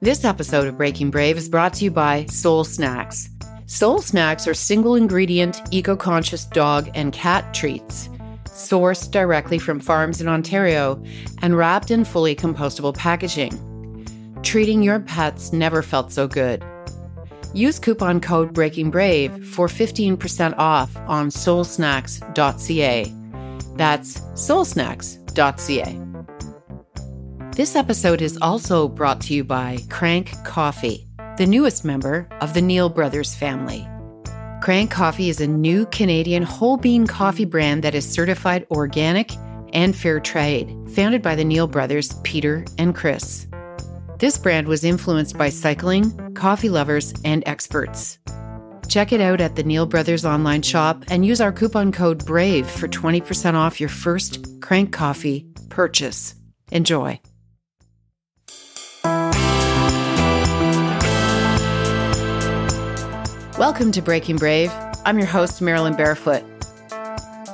This episode of Breaking Brave is brought to you by Soul Snacks. Soul Snacks are single ingredient, eco conscious dog and cat treats, sourced directly from farms in Ontario and wrapped in fully compostable packaging. Treating your pets never felt so good. Use coupon code Breaking Brave for 15% off on soulsnacks.ca. That's soulsnacks.ca. This episode is also brought to you by Crank Coffee, the newest member of the Neal Brothers family. Crank Coffee is a new Canadian whole bean coffee brand that is certified organic and fair trade, founded by the Neal brothers, Peter and Chris. This brand was influenced by cycling, coffee lovers, and experts. Check it out at the Neal Brothers online shop and use our coupon code BRAVE for 20% off your first Crank Coffee purchase. Enjoy. Welcome to Breaking Brave. I'm your host, Marilyn Barefoot.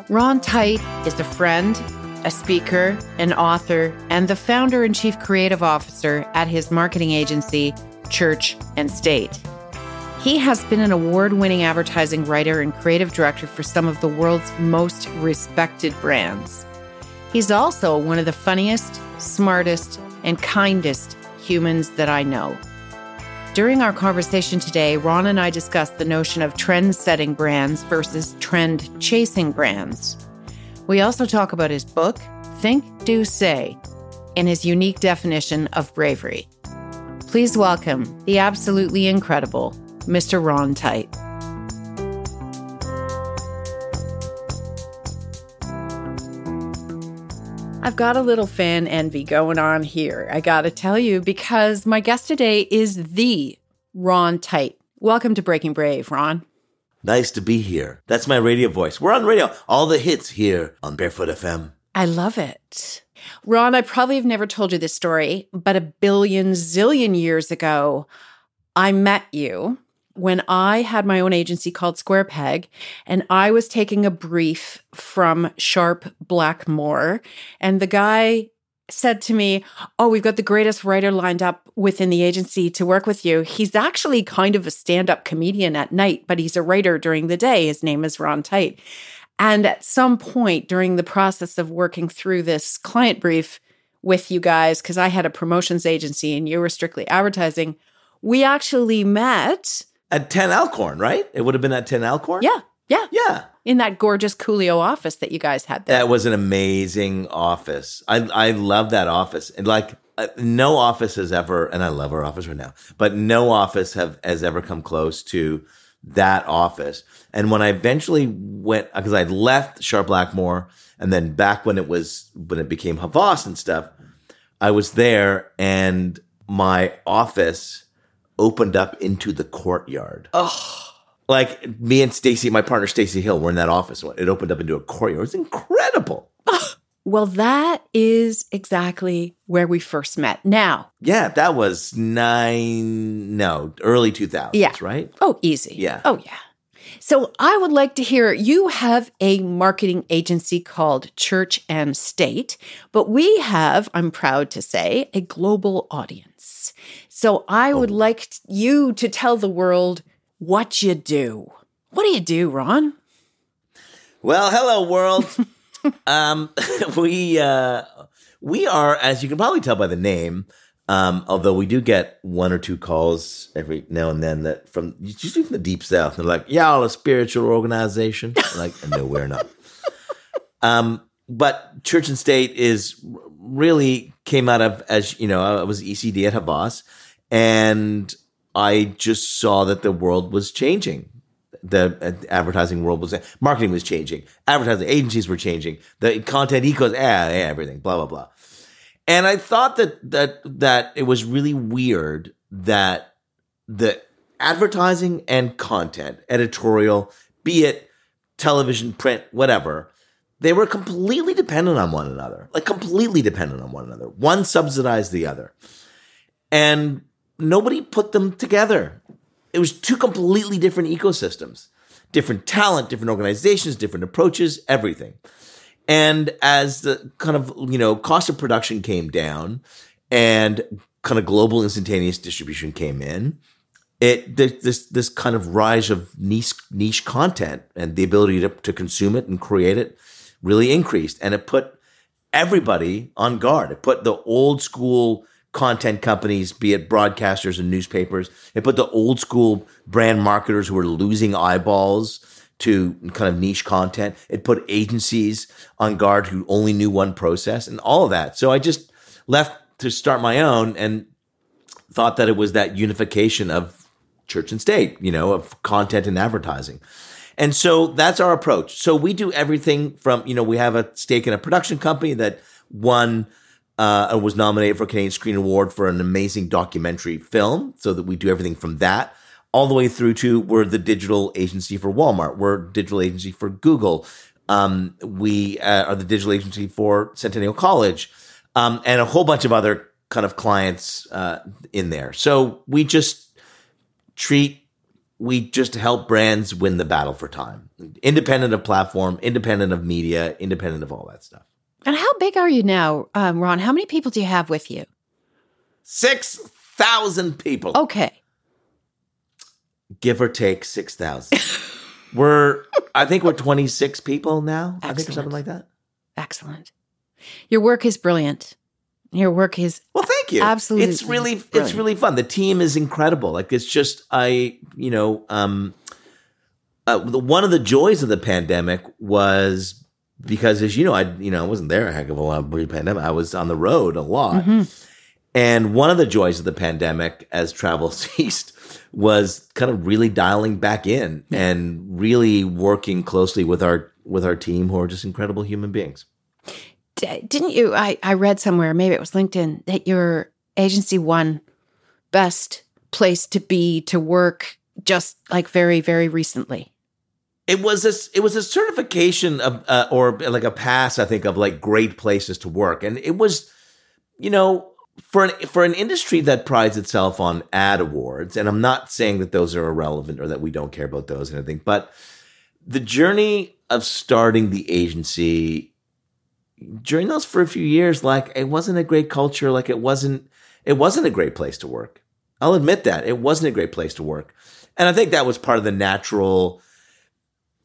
Ron Tite is a friend, a speaker, an author, and the founder and chief creative officer at his marketing agency, Church and State. He has been an award winning advertising writer and creative director for some of the world's most respected brands. He's also one of the funniest, smartest, and kindest humans that I know. During our conversation today, Ron and I discussed the notion of trend setting brands versus trend chasing brands. We also talk about his book, Think, Do, Say, and his unique definition of bravery. Please welcome the absolutely incredible Mr. Ron Tite. I've got a little fan envy going on here, I gotta tell you, because my guest today is the Ron Tite. Welcome to Breaking Brave, Ron. Nice to be here. That's my radio voice. We're on radio. All the hits here on Barefoot FM. I love it. Ron, I probably have never told you this story, but a billion zillion years ago, I met you when I had my own agency called Square Peg, and I was taking a brief from Sharpe Blackmore, and the guy said to me, Oh, we've got the greatest writer lined up within the agency to work with you. He's actually kind of a stand up comedian at night, but he's a writer during the day. His name is Ron Tite. And at some point during the process of working through this client brief with you guys, because I had a promotions agency and you were strictly advertising, we actually met at 10 Alcorn, right? It would have been at 10 Alcorn? Yeah. Yeah. Yeah. In that gorgeous Coolio office that you guys had there. That was an amazing office. I I love that office. And like uh, no office has ever and I love our office right now, but no office have has ever come close to that office. And when I eventually went because I left Sharpe Blackmore and then back when it was when it became Havas and stuff, I was there and my office opened up into the courtyard. Oh. Like me and Stacy, my partner Stacy Hill, were in that office. It opened up into a courtyard. It was incredible. Well, that is exactly where we first met. Now, yeah, that was nine, no, early 2000s, yeah. right? Oh, easy. Yeah. Oh, yeah. So I would like to hear you have a marketing agency called Church and State, but we have, I'm proud to say, a global audience. So I would oh. like you to tell the world what you do. What do you do, Ron? Well, hello world. um, we uh, we are, as you can probably tell by the name, um, although we do get one or two calls every now and then that from usually from the deep south. They're like, "Y'all a spiritual organization?" like, no, we're not. Um, but Church and State is really came out of as you know, I was ECD at Havas, and I just saw that the world was changing. The advertising world was marketing was changing. Advertising agencies were changing. The content ecos, yeah, yeah, everything, blah blah blah. And I thought that that that it was really weird that the advertising and content, editorial, be it television, print, whatever, they were completely dependent on one another. Like completely dependent on one another. One subsidized the other. And nobody put them together. It was two completely different ecosystems, different talent, different organizations, different approaches, everything. And as the kind of, you know, cost of production came down and kind of global instantaneous distribution came in, it this this kind of rise of niche niche content and the ability to, to consume it and create it really increased, and it put everybody on guard. It put the old school content companies, be it broadcasters and newspapers, it put the old school brand marketers who were losing eyeballs to kind of niche content. It put agencies on guard who only knew one process and all of that. So I just left to start my own and thought that it was that unification of church and state, you know, of content and advertising. And so that's our approach. So we do everything from, you know, we have a stake in a production company that won uh, was nominated for a Canadian Screen Award for an amazing documentary film. So that we do everything from that all the way through to we're the digital agency for Walmart. We're digital agency for Google. Um, we uh, are the digital agency for Centennial College, um, and a whole bunch of other kind of clients uh, in there. So we just treat, we just help brands win the battle for time, independent of platform, independent of media, independent of all that stuff. And how big are you now, um, Ron? How many people do you have with you? Six thousand people. Okay give or take 6,000. we're, I think we're 26 people now, Excellent. I think, or something like that. Excellent. Your work is brilliant. Your work is well. Thank you. Absolutely, it's really brilliant. it's really fun. The team is incredible. Like it's just I you know um, uh, one of the joys of the pandemic was because as you know I you know I wasn't there a heck of a lot pre pandemic. I was on the road a lot, mm-hmm. and one of the joys of the pandemic as travel ceased was kind of really dialing back in and really working closely with our with our team who are just incredible human beings. Didn't you? I, I read somewhere, maybe it was LinkedIn, that your agency won best place to be to work just like very very recently. It was this. It was a certification of, uh, or like a pass, I think, of like great places to work, and it was, you know, for an for an industry that prides itself on ad awards, and I'm not saying that those are irrelevant or that we don't care about those or anything, but the journey of starting the agency during those for a few years, like it wasn't a great culture, like it wasn't it wasn't a great place to work. I'll admit that it wasn't a great place to work, and I think that was part of the natural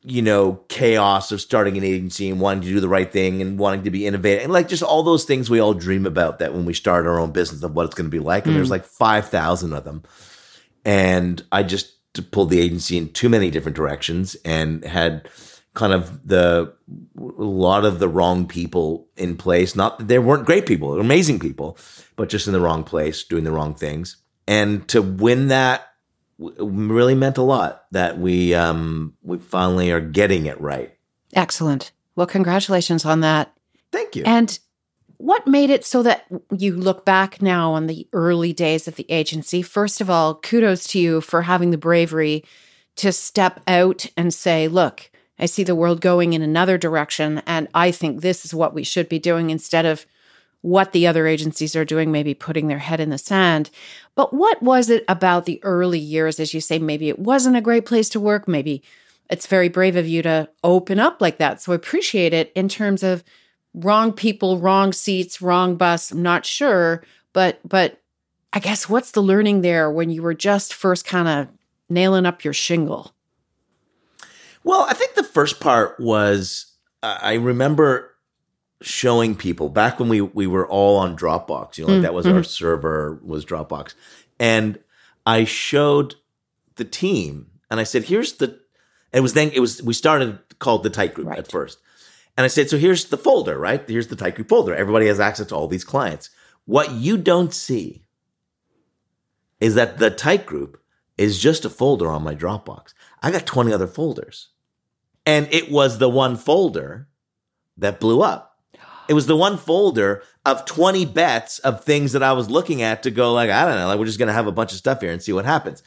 you know, chaos of starting an agency and wanting to do the right thing and wanting to be innovative and like just all those things we all dream about that when we start our own business of what it's going to be like. And mm. there's like 5,000 of them. And I just pulled the agency in too many different directions and had kind of the, a lot of the wrong people in place. Not that there weren't great people, amazing people, but just in the wrong place, doing the wrong things. And to win that really meant a lot that we um, we finally are getting it right. Excellent. Well, congratulations on that. Thank you. And what made it so that you look back now on the early days of the agency? First of all, kudos to you for having the bravery to step out and say, look, I see the world going in another direction, and I think this is what we should be doing instead of what the other agencies are doing, maybe putting their head in the sand. But what was it about the early years, as you say, maybe it wasn't a great place to work, maybe it's very brave of you to open up like that. So I appreciate it in terms of wrong people, wrong seats, wrong bus. I'm not sure, but but I guess what's the learning there when you were just first kind of nailing up your shingle? Well, I think the first part was I remember showing people back when we we were all on Dropbox. You know, like mm, that was mm-hmm. our server was Dropbox, and I showed the team, and I said, "Here's the." It was then it was we started called the tight group right. at first, and I said, "So here's the folder, right? Here's the tight group folder. Everybody has access to all these clients. What you don't see is that the tight group is just a folder on my Dropbox. I got twenty other folders, and it was the one folder that blew up it was the one folder of 20 bets of things that I was looking at to go like, I don't know, like we're just going to have a bunch of stuff here and see what happens.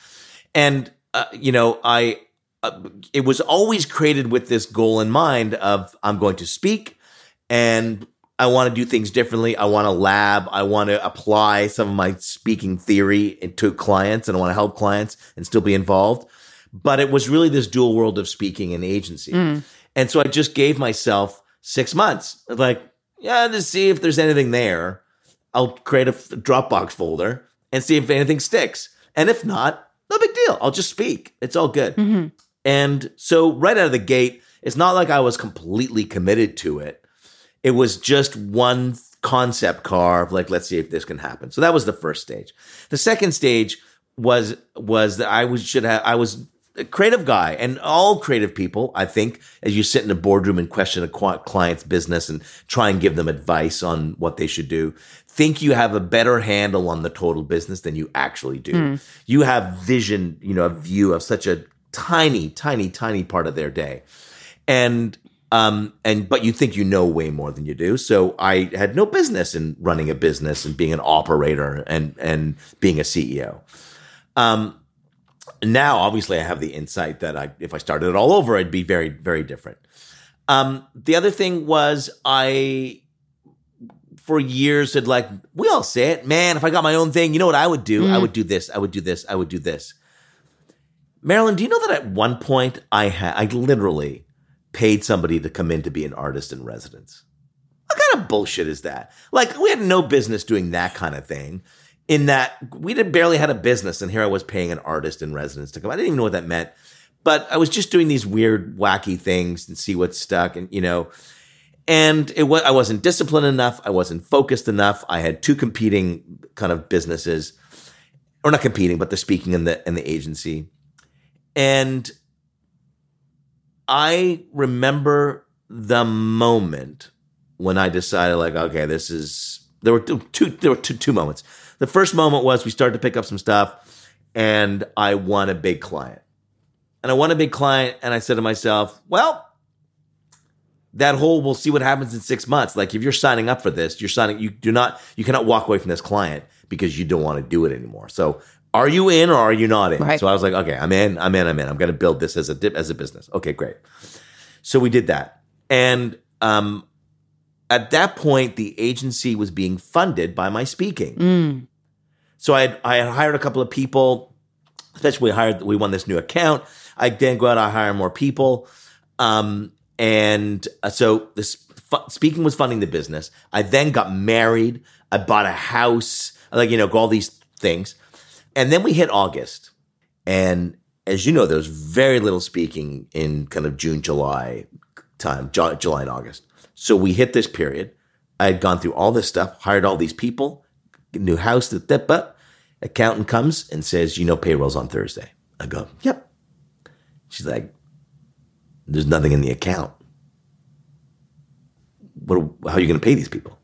And, uh, you know, I, uh, it was always created with this goal in mind of I'm going to speak and I want to do things differently. I want to lab. I want to apply some of my speaking theory to clients and I want to help clients and still be involved. But it was really this dual world of speaking and agency. Mm. And so I just gave myself six months. Like, yeah, to see if there's anything there. I'll create a f- Dropbox folder and see if anything sticks. And if not, no big deal. I'll just speak. It's all good. Mm-hmm. And so right out of the gate, it's not like I was completely committed to it. It was just one concept car of like, let's see if this can happen. So that was the first stage. The second stage was was that I was should have I was a creative guy and all creative people, I think, as you sit in a boardroom and question a client's business and try and give them advice on what they should do, think you have a better handle on the total business than you actually do. You have vision, you know, a view of such a tiny, tiny, tiny part of their day. And um and but you think you know way more than you do. So I had no business in running a business and being an operator and and being a CEO. Um now obviously I have the insight that I if I started it all over I'd be very very different. Um the other thing was I for years had like we all say it, man, if I got my own thing, you know what I would do? I would do this, I would do this, I would do this. Marilyn, do you know that at one point I had I literally paid somebody to come in to be an artist in residence? What kind of bullshit is that? Like we had no business doing that kind of thing. In that we did barely had a business, and here I was paying an artist in residence to come. I didn't even know what that meant, but I was just doing these weird, wacky things and see what stuck, and you know, and it was I wasn't disciplined enough. I wasn't focused enough. I had two competing kind of businesses, or not competing, but the speaking and the and the agency, and I remember the moment when I decided, like, okay, this is. There were two, there were two, two moments. The first moment was we started to pick up some stuff, and I won a big client, and I won a big client, and I said to myself, well. That whole we'll see what happens in six months. Like if you're signing up for this, you're signing. You do not. You cannot walk away from this client because you don't want to do it anymore. So are you in or are you not in? Right. So I was like, okay, I'm in. I'm in. I'm in. I'm going to build this as a dip as a business. Okay, great. So we did that, and um, at that point, the agency was being funded by my speaking. Mm. So I had, I had hired a couple of people, especially we hired, we won this new account. I then go out, I hire more people. Um, and uh, so this fu- speaking was funding the business. I then got married. I bought a house, like, you know, all these things. And then we hit August. And as you know, there was very little speaking in kind of June, July time, Ju- July and August. So we hit this period. I had gone through all this stuff, hired all these people, new house, that, that, but accountant comes and says, you know, payroll's on Thursday. I go, yep. She's like, there's nothing in the account. What, how are you going to pay these people?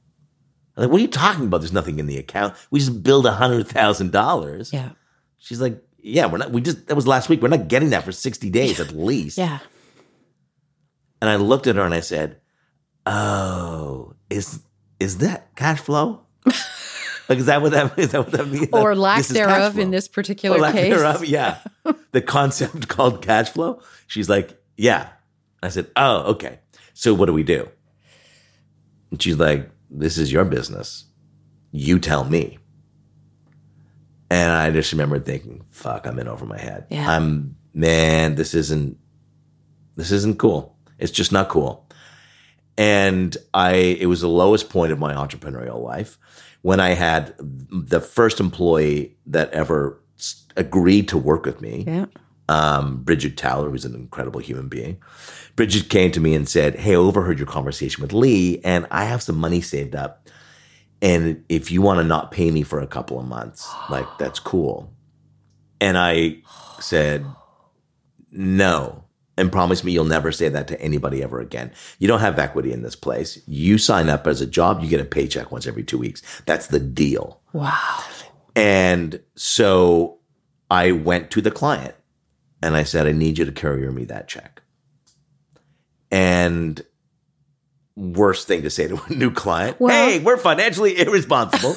I'm like, what are you talking about? There's nothing in the account. We just billed a hundred thousand dollars. Yeah. She's like, yeah, we're not, we just, that was last week. We're not getting that for 60 days at least. Yeah. And I looked at her and I said, oh, is, is that cash flow? like, is that what that, is that what that means? Or lack thereof in this particular Or lack case. thereof, yeah. the concept called cash flow. She's like, yeah. I said, oh, okay. So what do we do? And she's like, this is your business. You tell me. And I just remember thinking, fuck, I'm in over my head. Yeah. I'm, man, this isn't, this isn't cool. It's just not cool. And I, it was the lowest point of my entrepreneurial life when I had the first employee that ever agreed to work with me Yeah. um, Bridget Towler, who's an incredible human being. Bridget came to me and said, Hey, I overheard your conversation with Lee, and I have some money saved up. And if you want to not pay me for a couple of months, like that's cool. And I said, No, and promise me you'll never say that to anybody ever again. You don't have equity in this place. You sign up as a job, you get a paycheck once every two weeks. That's the deal. Wow. And so I went to the client and I said, I need you to courier me that check. And worst thing to say to a new client, Well- hey, we're financially irresponsible,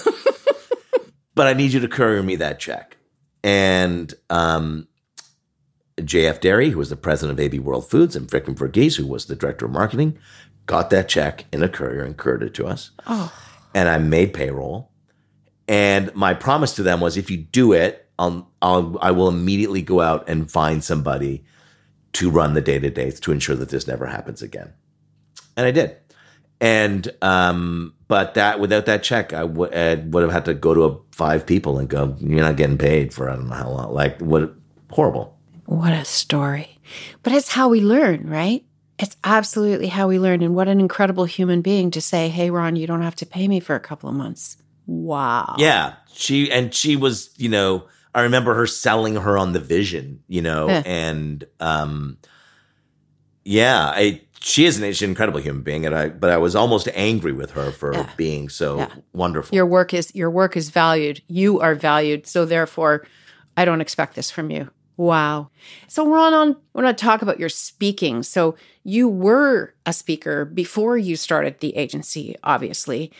but I need you to courier me that check. And um, JF Derry, who was the president of AB World Foods, and Frickin Verghese, who was the director of marketing, got that check in a courier and couriered it to us. Oh. And I made payroll. And my promise to them was, if you do it, I'll, I'll I will immediately go out and find somebody to run the day to days to ensure that this never happens again. And I did. And um, but that without that check, I would would have had to go to a five people and go, "You're not getting paid for I don't know how long." Like what horrible. What a story. But it's how we learn, right? It's absolutely how we learn. And what an incredible human being to say, hey, Ron, you don't have to pay me for a couple of months. Wow. Yeah. She, and she was, you know, I remember her selling her on the vision, you know, Yeah. and, um, yeah, I, she is an, she's an incredible human being. And I, but I was almost angry with her for Yeah. being so Yeah. wonderful. Your work is your work is valued. You are valued. So therefore, I don't expect this from you. Wow. So Ron, on we're going to talk about your speaking. So you were a speaker before you started the agency, obviously,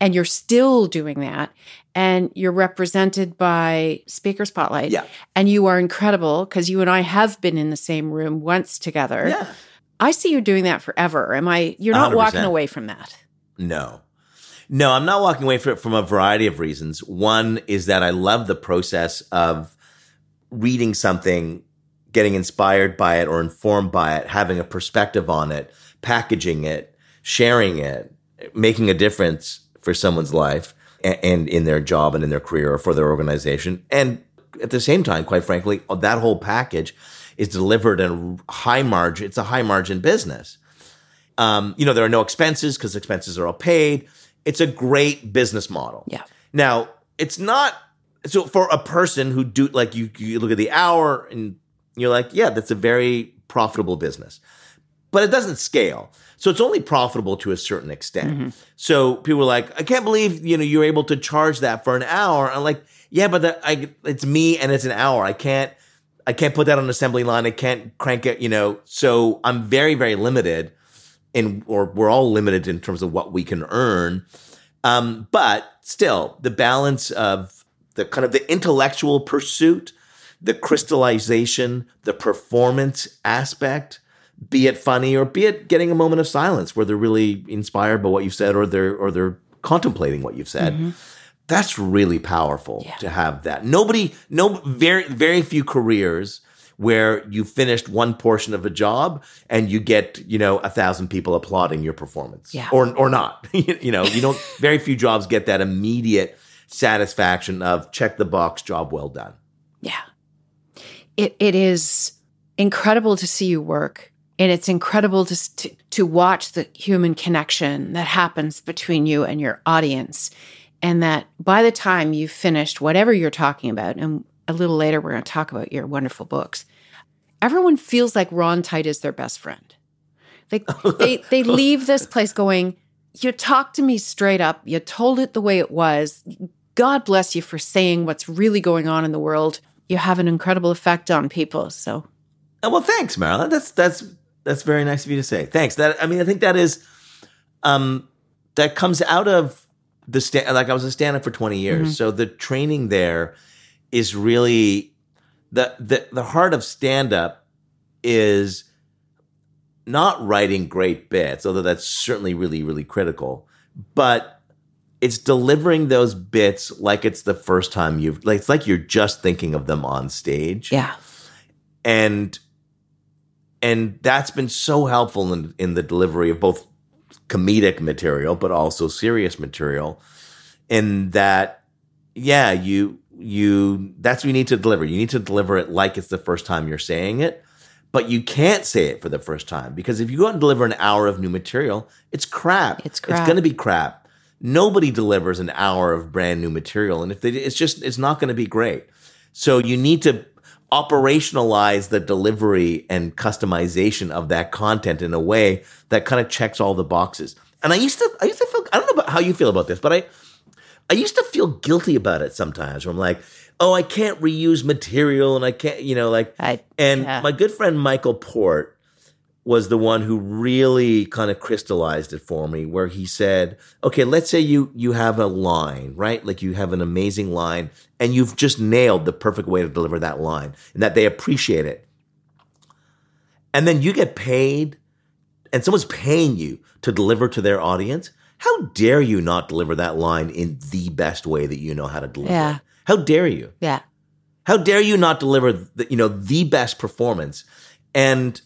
and you're still doing that. And you're represented by Speaker Spotlight. Yeah. And you are incredible because you and I have been in the same room once together. yeah. I see you doing that forever. Am I you're not walking 100%. away from that. No. No, I'm not walking away from it from a variety of reasons. One is that I love the process of reading something, getting inspired by it or informed by it, having a perspective on it, packaging it, sharing it, making a difference for someone's life and, and in their job and in their career or for their organization. And at the same time, quite frankly, that whole package is delivered in a high margin. It's a high margin business. Um, you know, there are no expenses because expenses are all paid. It's a great business model. Yeah. Now, it's not so for a person who do like you, you look at the hour and you're like, yeah, that's a very profitable business. But it doesn't scale. So it's only profitable to a certain extent. So people are like, I can't believe, you know, you're able to charge that for an hour. I'm like, yeah, but that, I, it's me and it's an hour. I can't, I can't put that on an assembly line. I can't crank it, you know. So I'm very, very limited in, or we're all limited in terms of what we can earn. Um, but still, the balance of the kind of the intellectual pursuit, the crystallization, the performance aspect, be it funny or be it getting a moment of silence where they're really inspired by what you've said or they're or they're contemplating what you've said. Mm-hmm. That's really powerful Yeah. to have that. Nobody, no, very, very few careers where you finished one portion of a job and you get, you know, a thousand people applauding your performance. Yeah. Or, or not. you know, you don't, very few jobs get that immediate satisfaction of check the box, job well done. Yeah. It it is incredible to see you work and it's incredible to, to to watch the human connection that happens between you and your audience and that by the time you've finished whatever you're talking about and a little later we're going to talk about your wonderful books everyone feels like Ron Tite is their best friend. They they they leave this place going, you talked to me straight up, you told it the way it was. God bless you for saying what's really going on in the world. You have an incredible effect on people. So Oh, well, thanks, Marilyn. That's that's that's very nice of you to say. Thanks. That I mean, I think that is, um, that comes out of the stand. Like I was a stand-up for twenty years, so the training there is really the the the heart of stand-up is not writing great bits, although that's certainly really really critical, but it's delivering those bits like it's the first time you've like it's like you're just thinking of them on stage yeah. and and that's been so helpful in in the delivery of both comedic material but also serious material in that yeah you you that's what you need to deliver you need to deliver it like it's the first time you're saying it but you can't say it for the first time because if you go out and deliver an hour of new material it's crap It's crap. it's going to be crap nobody delivers an hour of brand new material and if they it's just it's not going to be great so you need to operationalize the delivery and customization of that content in a way that kind of checks all the boxes. And I used to, I used to feel, I don't know about how you feel about this, but I, I used to feel guilty about it sometimes where I'm like, oh, I can't reuse material and I can't, you know, like, I- and yeah. my good friend Michael Port was the one who really kind of crystallized it for me where he said okay let's say you you have a line right like you have an amazing line and you've just nailed the perfect way to deliver that line and that they appreciate it and then you get paid and someone's paying you to deliver to their audience how dare you not deliver that line in the best way that you know how to deliver Yeah. how dare you Yeah. how dare you not deliver the, you know the best performance? And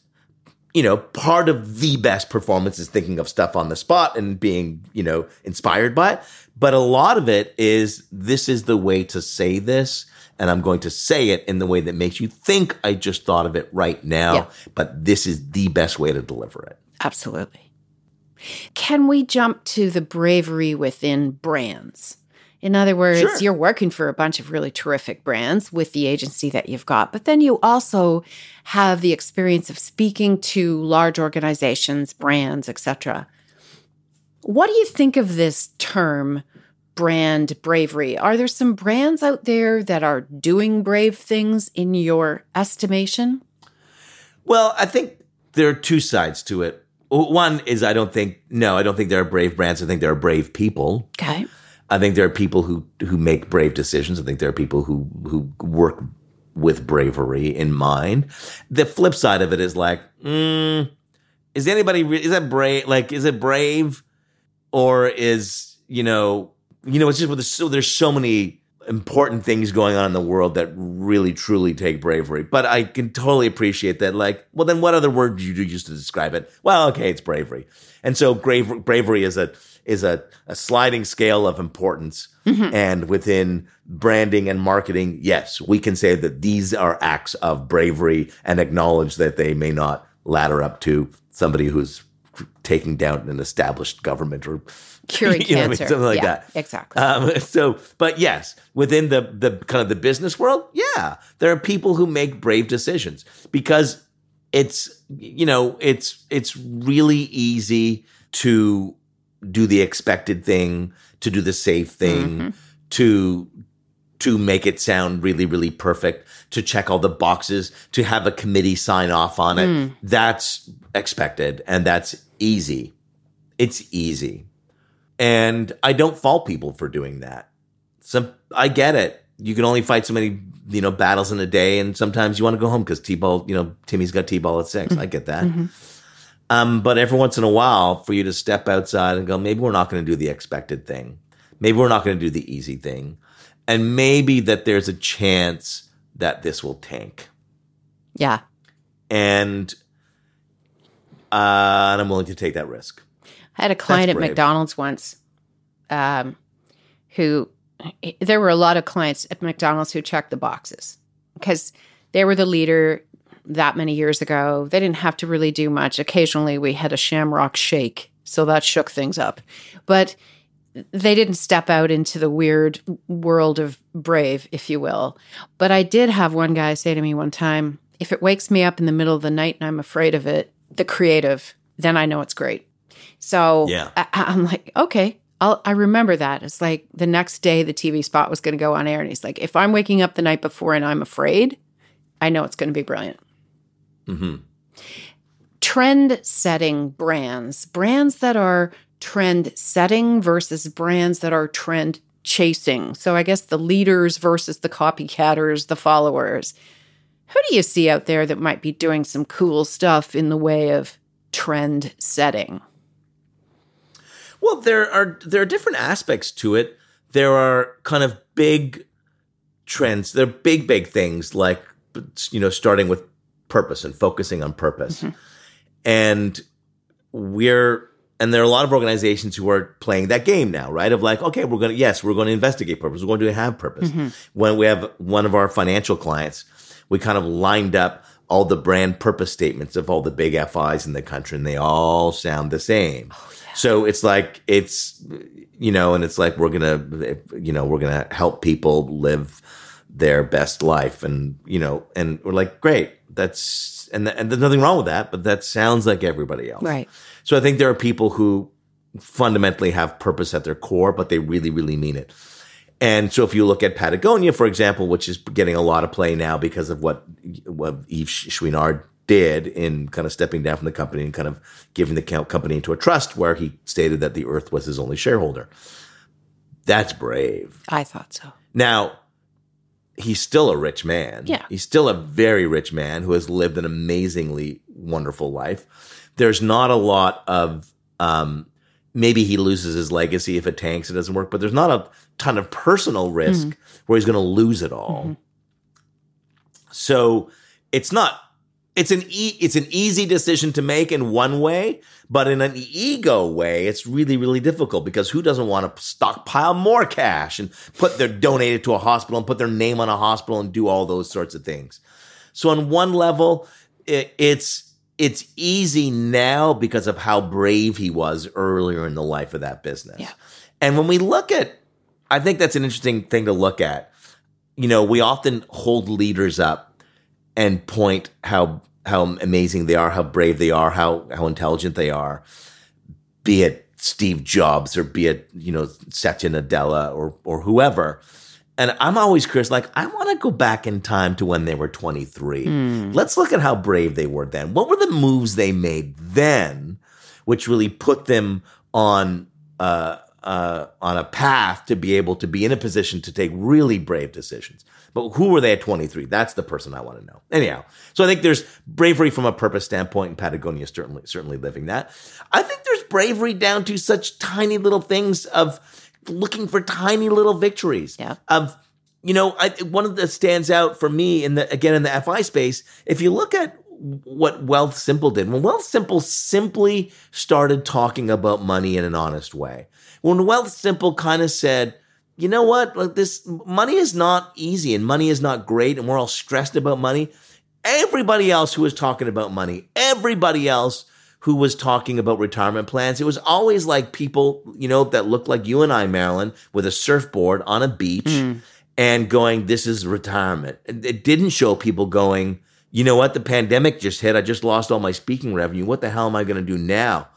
you know, part of the best performance is thinking of stuff on the spot and being, you know, inspired by it. But a lot of it is this is the way to say this. And I'm going to say it in the way that makes you think I just thought of it right now. Yeah. But this is the best way to deliver it. Absolutely. Can we jump to the bravery within brands? In other words, Sure. you're working for a bunch of really terrific brands with the agency that you've got, but then you also have the experience of speaking to large organizations, brands, etc. What do you think of this term brand bravery? Are there some brands out there that are doing brave things in your estimation? Well, I think there are two sides to it. One is I don't think, no, I don't think there are brave brands. I think there are brave people. Okay. I think there are people who who make brave decisions. I think there are people who who work with bravery in mind. The flip side of it is like, mm, is anybody re- is that brave? Like, is it brave, or is you know, you know, it's just with the, so there's so many important things going on in the world that really truly take bravery. But I can totally appreciate that. Like, well, then what other word do you use to describe it? Well, okay, it's bravery. And so grave, bravery is a is a, a sliding scale of importance. And within branding and marketing, yes, we can say that these are acts of bravery and acknowledge that they may not ladder up to somebody who's taking down an established government or Curing you know what I mean? cancer. something like Yeah, that. Exactly. Um, so, but yes, within the the kind of the business world, yeah, there are people who make brave decisions because it's you know it's it's really easy to do the expected thing, to do the safe thing, mm-hmm. to to make it sound really really perfect, to check all the boxes, to have a committee sign off on it. Mm. That's expected and that's easy. It's easy. And I don't fault people for doing that. Some I get it. You can only fight so many, you know, battles in a day, and sometimes you want to go home because T-ball, you know, Timmy's got T-ball at 6 I get that. Mm-hmm. Um, but every once in a while, for you to step outside and go, maybe we're not going to do the expected thing. Maybe we're not going to do the easy thing, and maybe that there's a chance that this will tank. yeah. And uh, and I'm willing to take that risk. I had a client at. McDonald's once um, who there were a lot of clients at McDonald's who checked the boxes because they were the leader that many years ago. They didn't have to really do much. Occasionally we had a shamrock shake, so that shook things up. But they didn't step out into the weird world of brave, if you will. But I did have one guy say to me one time, if it wakes me up in the middle of the night and I'm afraid of it, the creative, then I know it's great. So Yeah. I, I'm like, okay, I'll, I remember that. It's like the next day the TV spot was going to go on air. And he's like, if I'm waking up the night before and I'm afraid, I know it's going to be brilliant. Hmm Trend setting brands, brands that are trend setting versus brands that are trend chasing. So I guess the leaders versus the copycatters, the followers. Who do you see out there that might be doing some cool stuff in the way of trend setting? Well, there are there are different aspects to it. There are kind of big trends. There are big, big things like you know, starting with purpose and focusing on purpose. Mm-hmm. And we're and there are a lot of organizations who are playing that game now, right? Of like, okay, we're going to yes, we're going to investigate purpose. We're going to have purpose. Mm-hmm. When we have one of our financial clients, we kind of lined up all the brand purpose statements of all the big FIs in the country, and they all sound the same. Oh, so it's like it's you know, and it's like we're gonna you know we're gonna help people live their best life, and you know, and we're like, great, that's and and there's nothing wrong with that, but that sounds like everybody else, Right. So I think there are people who fundamentally have purpose at their core, but they really, really mean it. And so if you look at Patagonia, for example, which is getting a lot of play now because of what, what Yvon Chouinard did in kind of stepping down from the company and kind of giving the company into a trust where he stated that the earth was his only shareholder. That's brave. I thought so. Now, he's still a rich man. Yeah. He's still a very rich man who has lived an amazingly wonderful life. There's not a lot of um maybe he loses his legacy if it tanks, it doesn't work, but there's not a ton of personal risk where he's going to lose it all. So it's not it's an e- it's an easy decision to make in one way, but in an ego way, it's really really difficult because who doesn't want to stockpile more cash and put their donate it to a hospital and put their name on a hospital and do all those sorts of things. So on one level, it, it's it's easy now because of how brave he was earlier in the life of that business. Yeah. And when we look at, I think that's an interesting thing to look at. You know, we often hold leaders up and point how how amazing they are, how brave they are, how how intelligent they are. Be it Steve Jobs or be it you know Satya Nadella or or whoever. And I'm always curious, like, I want to go back in time to when they were 23. Let's look at how brave they were then. What were the moves they made then, which really put them on uh, uh, on a path to be able to be in a position to take really brave decisions? But who were they at 23? That's the person I want to know. Anyhow, so I think there's bravery from a purpose standpoint, and Patagonia is certainly certainly living that. I think there's bravery down to such tiny little things of looking for tiny little victories. Yeah. Of you know, I, one of the stands out for me in the again in the FI space. If you look at what Wealthsimple did, when Wealthsimple simply started talking about money in an honest way, when Wealthsimple kind of said, you know what, like this money is not easy and money is not great, and we're all stressed about money. Everybody else who was talking about money, everybody else who was talking about retirement plans. It was always like people, you know, that looked like you and I, Marilyn, with a surfboard on a beach hmm. and going, this is retirement. It didn't show people going, you know what, the pandemic just hit. I just lost all my speaking revenue. What the hell am I going to do now?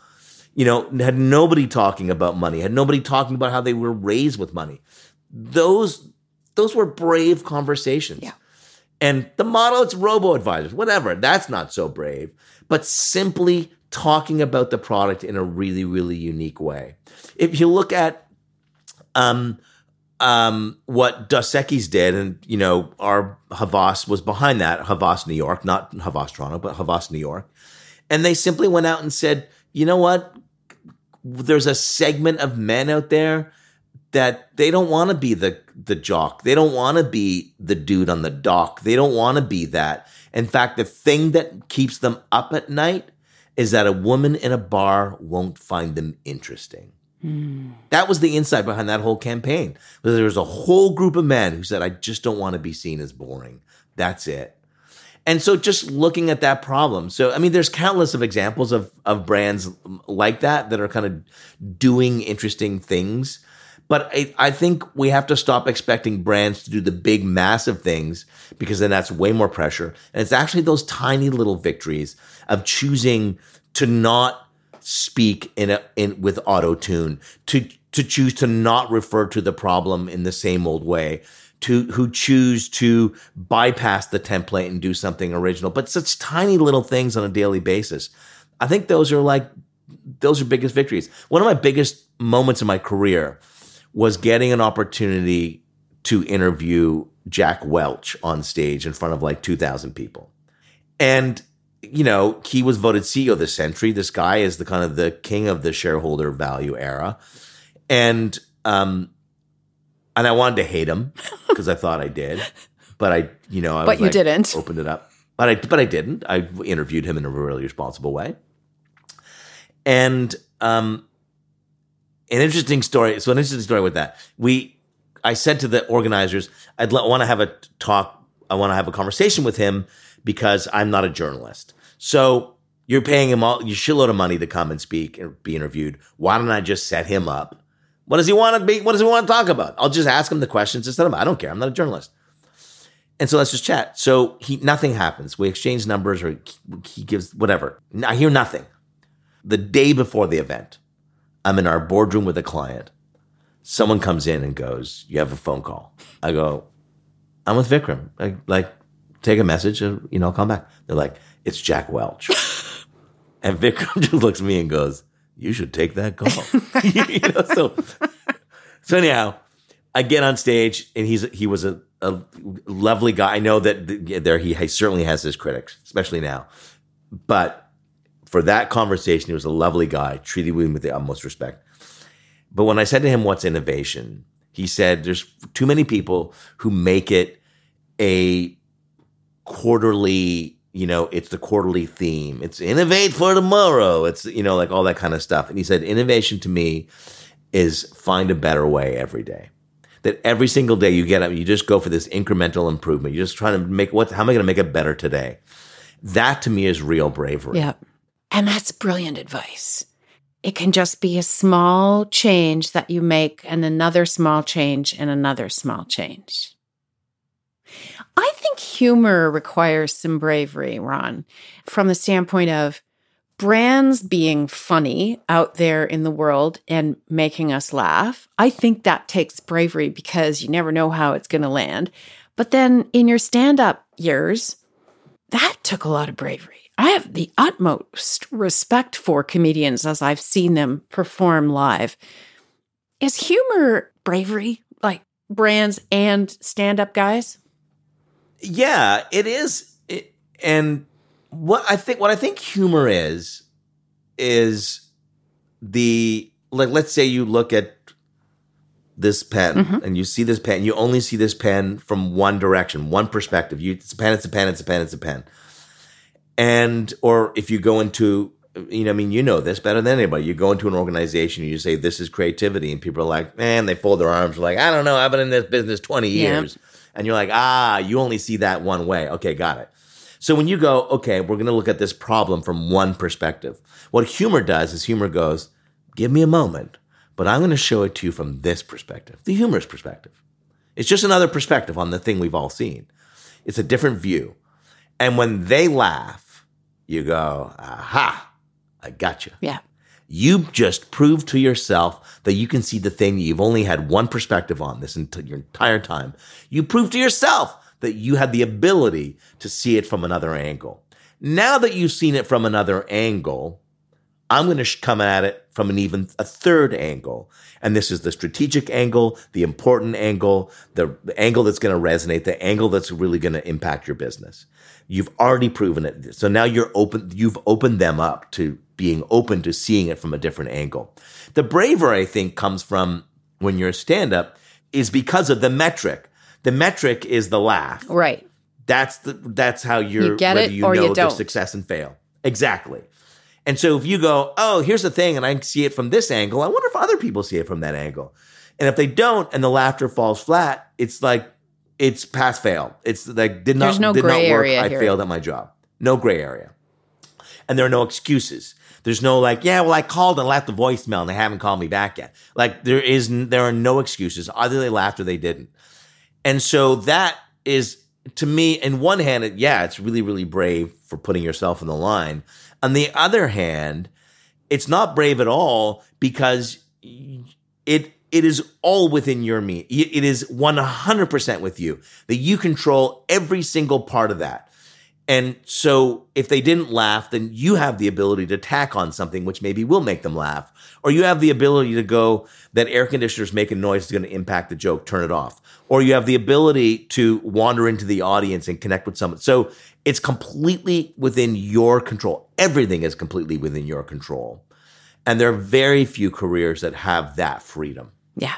You know, had nobody talking about money, had nobody talking about how they were raised with money. Those those were brave conversations. Yeah. And the model, it's robo advisors, whatever. That's not so brave, but simply talking about the product in a really, really unique way. If you look at um, um, what Dos Equis did, and you know, our Havas was behind that, Havas New York, not Havas Toronto, but Havas New York. And they simply went out and said, you know what? There's a segment of men out there that they don't want to be the the jock. They don't want to be the dude on the dock. They don't want to be that. In fact, the thing that keeps them up at night is that a woman in a bar won't find them interesting. Hmm. That was the insight behind that whole campaign. There was a whole group of men who said, "I just don't want to be seen as boring." That's it. And so just looking at that problem. So I mean there's countless of examples of of brands like that that are kind of doing interesting things. But I, I think we have to stop expecting brands to do the big massive things because then that's way more pressure. And it's actually those tiny little victories of choosing to not speak in a in with auto tune, to to choose to not refer to the problem in the same old way, to who choose to bypass the template and do something original. But such tiny little things on a daily basis. I think those are like those are biggest victories. One of my biggest moments in my career was getting an opportunity to interview Jack Welch on stage in front of like 2,000 people. And, you know, he was voted CEO of the century. This guy is the kind of the king of the shareholder value era. And, um, and I wanted to hate him because I thought I did, but I, you know, I But you like, didn't. opened it up, but I, but I didn't. I interviewed him in a really responsible way. And, um, an interesting story. So an interesting story with that. We, I said to the organizers, I'd want to have a talk. I want to have a conversation with him because I'm not a journalist. So you're paying him all, you shitload of money to come and speak and be interviewed. Why don't I just set him up? What does he want to be? What does he want to talk about? I'll just ask him the questions instead of I don't care. I'm not a journalist. And so let's just chat. So he nothing happens. We exchange numbers or he gives whatever. I hear nothing. The day before the event, I'm in our boardroom with a client. Someone comes in and goes, "You have a phone call." I go, "I'm with Vikram." I, like, take a message, and you know, I'll come back. They're like, "It's Jack Welch," and Vikram just looks at me and goes, "You should take that call." you know, so, so anyhow, I get on stage, and he's he was a, a lovely guy. I know that there he, he certainly has his critics, especially now, but for that conversation, he was a lovely guy, treated me with the utmost respect. But when I said to him, What's innovation? He said, There's too many people who make it a quarterly, you know, it's the quarterly theme. It's innovate for tomorrow. It's, you know, like all that kind of stuff. And he said, innovation to me is find a better way every day. That every single day you get up, you just go for this incremental improvement. You're just trying to make what, how am I going to make it better today? That to me is real bravery. Yeah. And that's brilliant advice. It can just be a small change that you make and another small change and another small change. I think humor requires some bravery, Ron, from the standpoint of brands being funny out there in the world and making us laugh. I think that takes bravery because you never know how it's going to land. But then in your stand up years, that took a lot of bravery. I have the utmost respect for comedians as I've seen them perform live. Is humor bravery, like brands and stand up guys? Yeah, it is. It, and what I think, what I think humor is, is the like. Let's say you look at this pen mm-hmm. and you see this pen. You only see this pen from one direction, one perspective. You, it's a pen. It's a pen. It's a pen. It's a pen. And or if you go into you know, I mean, you know this better than anybody. You go into an organization and you say, this is creativity. And people are like, man, they fold their arms. like, I don't know. I've been in this business 20 years. Yeah and you're like, ah, you only see that one way. Okay, got it. So when you go, okay, we're going to look at this problem from one perspective. What humor does is humor goes, give me a moment, but I'm going to show it to you from this perspective, the humorous perspective. It's just another perspective on the thing we've all seen. It's a different view. And when they laugh, you go, aha, I got you. Yeah. You just proved to yourself that you can see the thing that you've only had one perspective on this ent- your entire time. You proved to yourself that you had the ability to see it from another angle. Now that you've seen it from another angle, I'm going to come at it from an even a third angle. And this is the strategic angle, the important angle, the, the angle that's going to resonate, the angle that's really going to impact your business. You've already proven it. So now you're open, you've opened them up to being open to seeing it from a different angle. The braver, I think, comes from when you're a stand up is because of the metric. The metric is the laugh. Right. That's the that's how you're you get it you or know you the don't. success and fail. Exactly. And so if you go, oh, here's the thing, and I see it from this angle, I wonder if other people see it from that angle. And if they don't and the laughter falls flat, it's like it's pass fail. It's like did not There's no did not work. area I here. failed at my job. No gray area. And there are no excuses. There's no like, yeah, well, I called and left a voicemail and they haven't called me back yet. Like there is, there are no excuses. Either they laughed or they didn't. And so that is to me, in one hand, it, yeah, it's really, really brave for putting yourself in the line. On the other hand, it's not brave at all because it it is all within your me. It is 100% with you that you control every single part of that. And so if they didn't laugh, then you have the ability to tack on something which maybe will make them laugh. Or you have the ability to go, that air conditioner's making noise is going to impact the joke, turn it off. Or you have the ability to wander into the audience and connect with someone. So it's completely within your control. Everything is completely within your control. And there are very few careers that have that freedom. Yeah.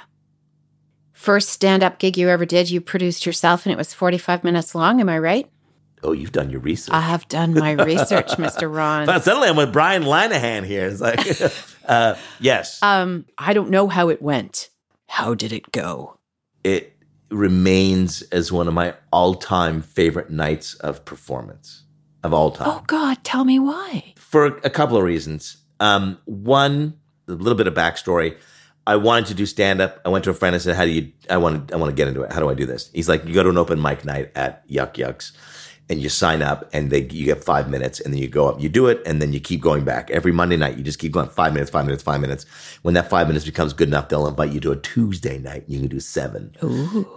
First stand up gig you ever did, you produced yourself and it was 45 minutes long. Am I right? Oh, you've done your research. I have done my research, Mr. Ron. But suddenly I'm with Brian Linehan here. It's like, uh, yes, Um, I don't know how it went. How did it go? it remains as one of my all-time favorite nights of performance of all time Oh God, tell me why. for a couple of reasons. Um, one, a little bit of backstory. I wanted to do stand up. I went to a friend and said, "How do you? I want to. I want to get into it. How do I do this?" He's like, "You go to an open mic night at Yuk Yuk's, and you sign up, and they you get five minutes, and then you go up, you do it, and then you keep going back every Monday night. You just keep going five minutes, five minutes, five minutes. When that five minutes becomes good enough, they'll invite you to a Tuesday night. And you can do seven,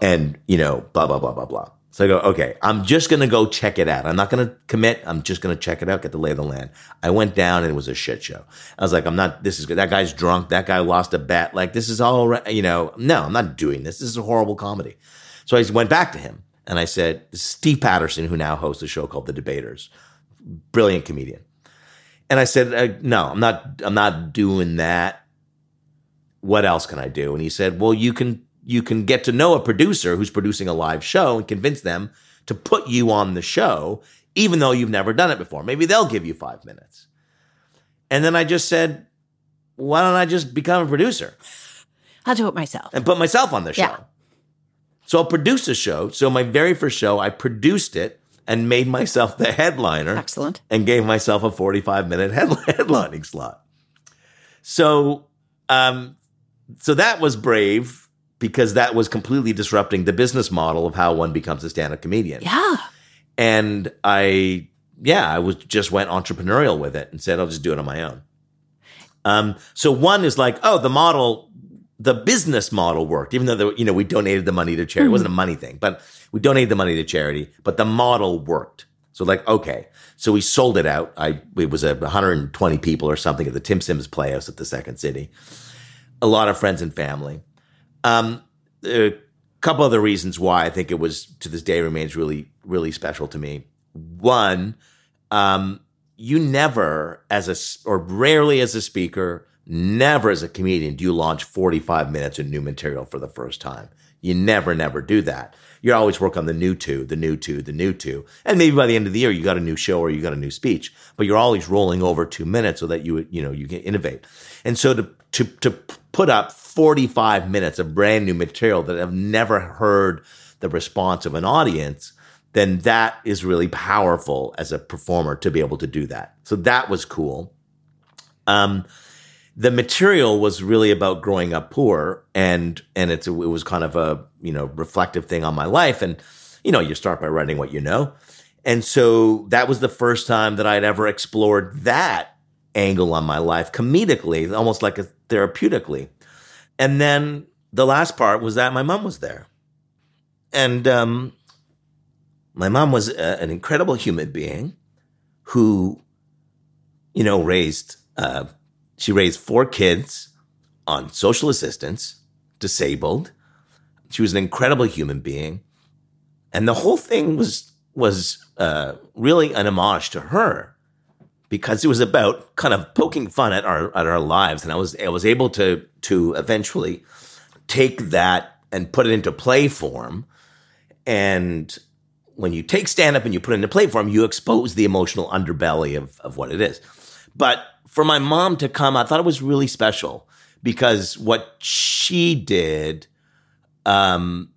and you know, blah blah blah blah blah." So I go, okay, I'm just gonna go check it out. I'm not gonna commit. I'm just gonna check it out, get the lay of the land. I went down and it was a shit show. I was like, I'm not. This is good. That guy's drunk. That guy lost a bet. Like this is all. right. You know, no, I'm not doing this. This is a horrible comedy. So I went back to him and I said, Steve Patterson, who now hosts a show called The Debaters, brilliant comedian. And I said, uh, no, I'm not. I'm not doing that. What else can I do? And he said, well, you can you can get to know a producer who's producing a live show and convince them to put you on the show even though you've never done it before. Maybe they'll give you five minutes. And then I just said, why don't I just become a producer I'll do it myself. and put myself on the show? Yeah. So I'll produce a show. So my very first show, I produced it and made myself the headliner Excellent. and gave myself a 45 minute head- headlining slot. So, um, so that was brave because that was completely disrupting the business model of how one becomes a stand up comedian. Yeah. And I, yeah, I was just went entrepreneurial with it and said, I'll just do it on my own. Um, so one is like, oh, the model, the business model worked, even though, the, you know, we donated the money to charity. It wasn't a money thing, but we donated the money to charity, but the model worked. So like, okay. So we sold it out. I, it was a 120 people or something at the Tim Sims Playhouse at the Second City. A lot of friends and family. Um, a couple other reasons why I think it was to this day remains really, really special to me. One, um, you never, as a or rarely as a speaker, never as a comedian, do you launch 45 minutes of new material for the first time. You never, never do that. You always work on the new two, the new two, the new two. And maybe by the end of the year, you got a new show or you got a new speech, but you're always rolling over two minutes so that you, you know, you can innovate. And so to, to, to put up 45 minutes of brand new material that have never heard the response of an audience, then that is really powerful as a performer to be able to do that. So that was cool. Um, the material was really about growing up poor and and it's it was kind of a you know reflective thing on my life. And you know you start by writing what you know. And so that was the first time that i'd ever explored that angle on my life comedically almost like a therapeutically. And then the last part was that my mom was there. And um my mom was a, an incredible human being who you know raised uh she raised four kids on social assistance, disabled. She was an incredible human being, and the whole thing was was uh, really an homage to her because it was about kind of poking fun at our at our lives, and I was I was able to to eventually take that and put it into play form. And when you take stand up and you put it into play form, you expose the emotional underbelly of of what it is. But for my mom to come, I thought it was really special because what she did, um,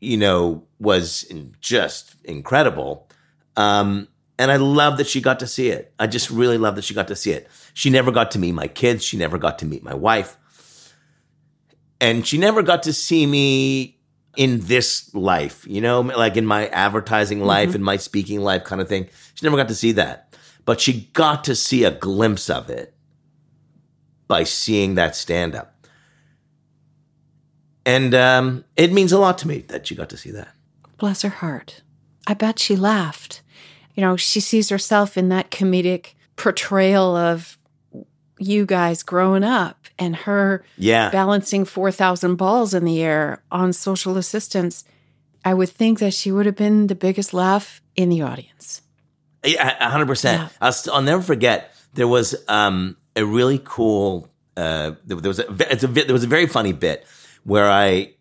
you know, was just incredible. Um, and I love that she got to see it. I just really love that she got to see it. She never got to meet my kids. She never got to meet my wife. And she never got to see me in this life, you know, like in my advertising life, in my speaking life kind of thing. She never got to see that. But she got to see a glimpse of it by seeing that stand up. And um, it means a lot to me that she got to see that. Bless her heart. I bet she laughed. You know, she sees herself in that comedic portrayal of you guys growing up and her Yeah. balancing 4,000 balls in the air on social assistance. I would think that she would have been the biggest laugh in the audience. Yeah, a hundred percent. I'll, st- I'll never forget. There was um, a really cool. Uh, there, there was a, it's a there was a very funny bit where I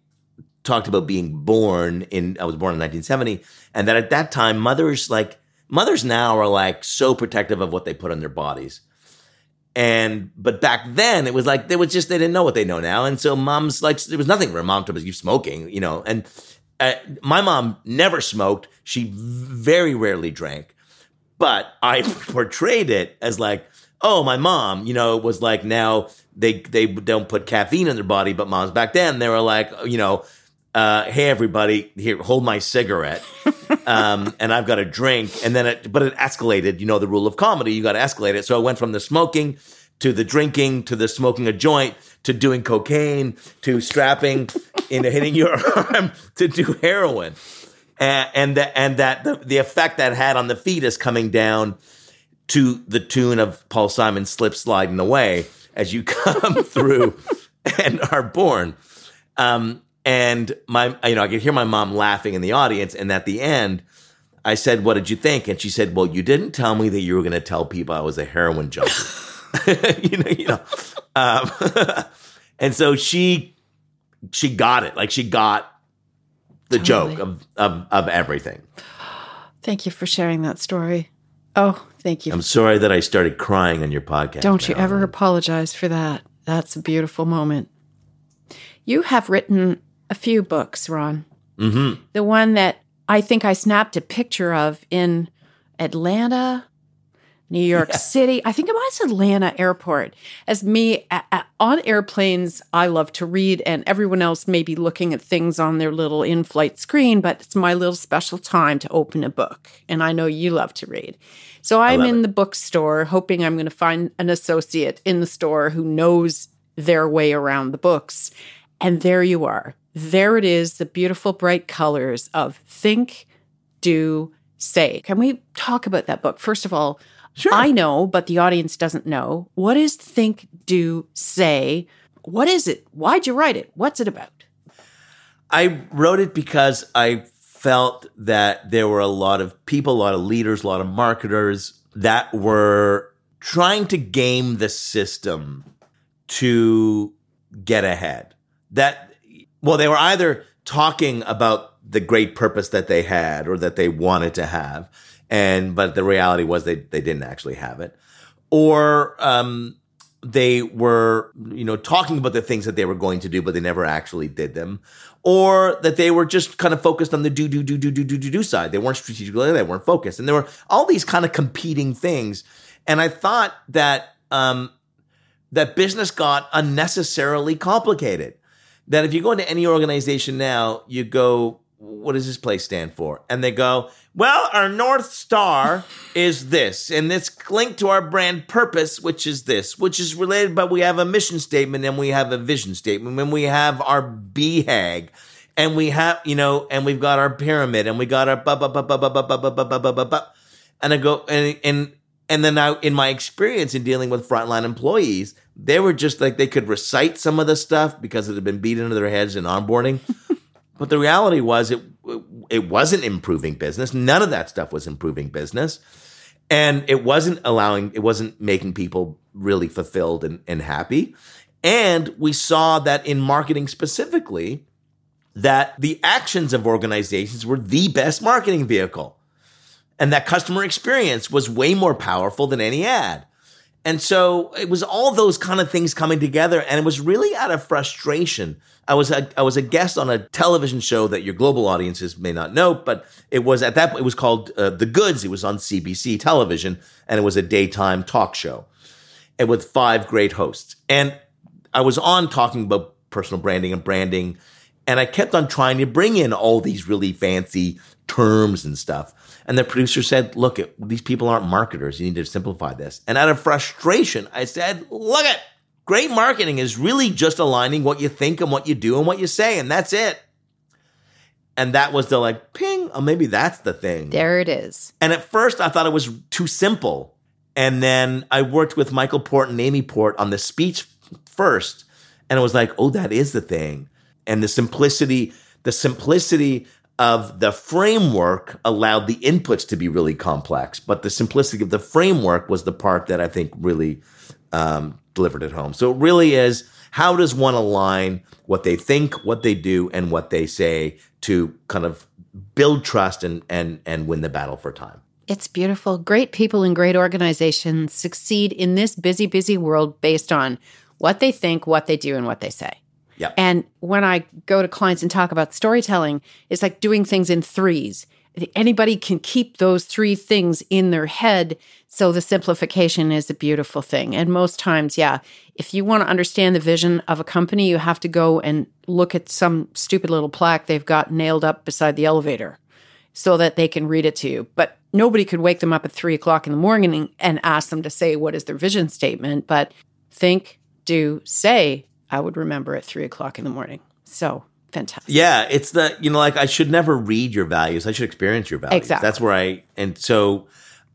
talked about being born in. I was born in 1970, and that at that time, mothers like mothers now are like so protective of what they put on their bodies. And but back then it was like they was just they didn't know what they know now, and so moms like there was nothing for a mom to you smoking, you know. And uh, my mom never smoked; she very rarely drank but I portrayed it as like, oh, my mom, you know, was like now they they don't put caffeine in their body, but moms back then they were like, you know, uh, hey everybody, here, hold my cigarette, um, and I've got a drink, and then it, but it escalated. You know, the rule of comedy, you got to escalate it. So it went from the smoking to the drinking to the smoking a joint to doing cocaine to strapping into hitting your arm to do heroin and and, the, and that the, the effect that had on the fetus coming down to the tune of Paul Simon slip sliding away as you come through and are born. Um, and my, you know, I could hear my mom laughing in the audience. And at the end, I said, "What did you think?" And she said, "Well, you didn't tell me that you were going to tell people I was a heroin junkie." you know, you know. Um, and so she she got it. Like she got the Totally. joke of, of of everything. Thank you for sharing that story. Oh, thank you. I'm sorry that I started crying on your podcast. Don't you ever apologize for that. That's a beautiful moment. You have written a few books, Ron. Mm-hmm. The one that I think I snapped a picture of in Atlanta, New York City. I think it was Atlanta Airport. As me a- a- on airplanes, I love to read, and everyone else may be looking at things on their little in flight screen, but it's my little special time to open a book. And I know you love to read. So I'm in it. the bookstore hoping I'm going to find an associate in the store who knows their way around the books. And there you are. There it is, the beautiful bright colors of Think, Do, Say. Can we talk about that book? First of all, Sure. I know, but the audience doesn't know. What is Think, Do, Say? What is it? Why'd you write it? What's it about? I wrote it because I felt that there were a lot of people, a lot of leaders, a lot of marketers that were trying to game the system to get ahead. That, well, they were either talking about the great purpose that they had or that they wanted to have, and but the reality was they they didn't actually have it, or um, they were you know talking about the things that they were going to do, but they never actually did them, or that they were just kind of focused on the do do do do do do do do side. They weren't strategically, they weren't focused, and there were all these kind of competing things. And I thought that um, that business got unnecessarily complicated. That if you go into any organization now, you go, what does this place stand for? And they go, well, our North Star is this, and it's linked to our brand purpose, which is this, which is related, but we have a mission statement and we have a vision statement, and we have our BHAG, and we have, you know, and we've got our pyramid, and we got our ba ba ba ba ba ba ba ba ba ba ba ba. And I go, and and and then I, in my experience in dealing with frontline employees, they were just like they could recite some of the stuff because it had been beat into their heads in onboarding. But the reality was it it wasn't improving business. None of that stuff was improving business. And it wasn't allowing, it wasn't making people really fulfilled and, and happy. And we saw that in marketing specifically, that the actions of organizations were the best marketing vehicle and that customer experience was way more powerful than any ad. And so it was all those kind of things coming together, and it was really out of frustration. I was a, I was a guest on a television show that your global audiences may not know, but it was at that point it was called uh, The Goods. It was on CBC television, and it was a daytime talk show, and with five great hosts. And I was on talking about personal branding and branding, and I kept on trying to bring in all these really fancy terms and stuff. And the producer said, "Look, it, these people aren't marketers. You need to simplify this." And out of frustration, I said, "Look it, great marketing is really just aligning what you think and what you do and what you say, and that's it." And that was the like ping. Oh, maybe that's the thing. There it is. And at first, I thought it was too simple. And then I worked with Michael Port and Amy Port on the speech first, and it was like, oh, that is the thing. And the simplicity, the simplicity of the framework allowed the inputs to be really complex, but the simplicity of the framework was the part that I think really um, delivered it home. So it really is how does one align what they think, what they do, and what they say to kind of build trust and and and win the battle for time. It's beautiful. Great people and great organizations succeed in this busy, busy world based on what they think, what they do, and what they say. Yep. And when I go to clients and talk about storytelling, it's like doing things in threes. Anybody can keep those three things in their head. So the simplification is a beautiful thing. And most times, yeah, if you want to understand the vision of a company, you have to go and look at some stupid little plaque they've got nailed up beside the elevator so that they can read it to you. But nobody could wake them up at three o'clock in the morning and ask them to say what is their vision statement. But think, do, say, I would remember at three o'clock in the morning. So fantastic. Yeah, it's the you know like I should never read your values. I should experience your values. Exactly. That's where I and so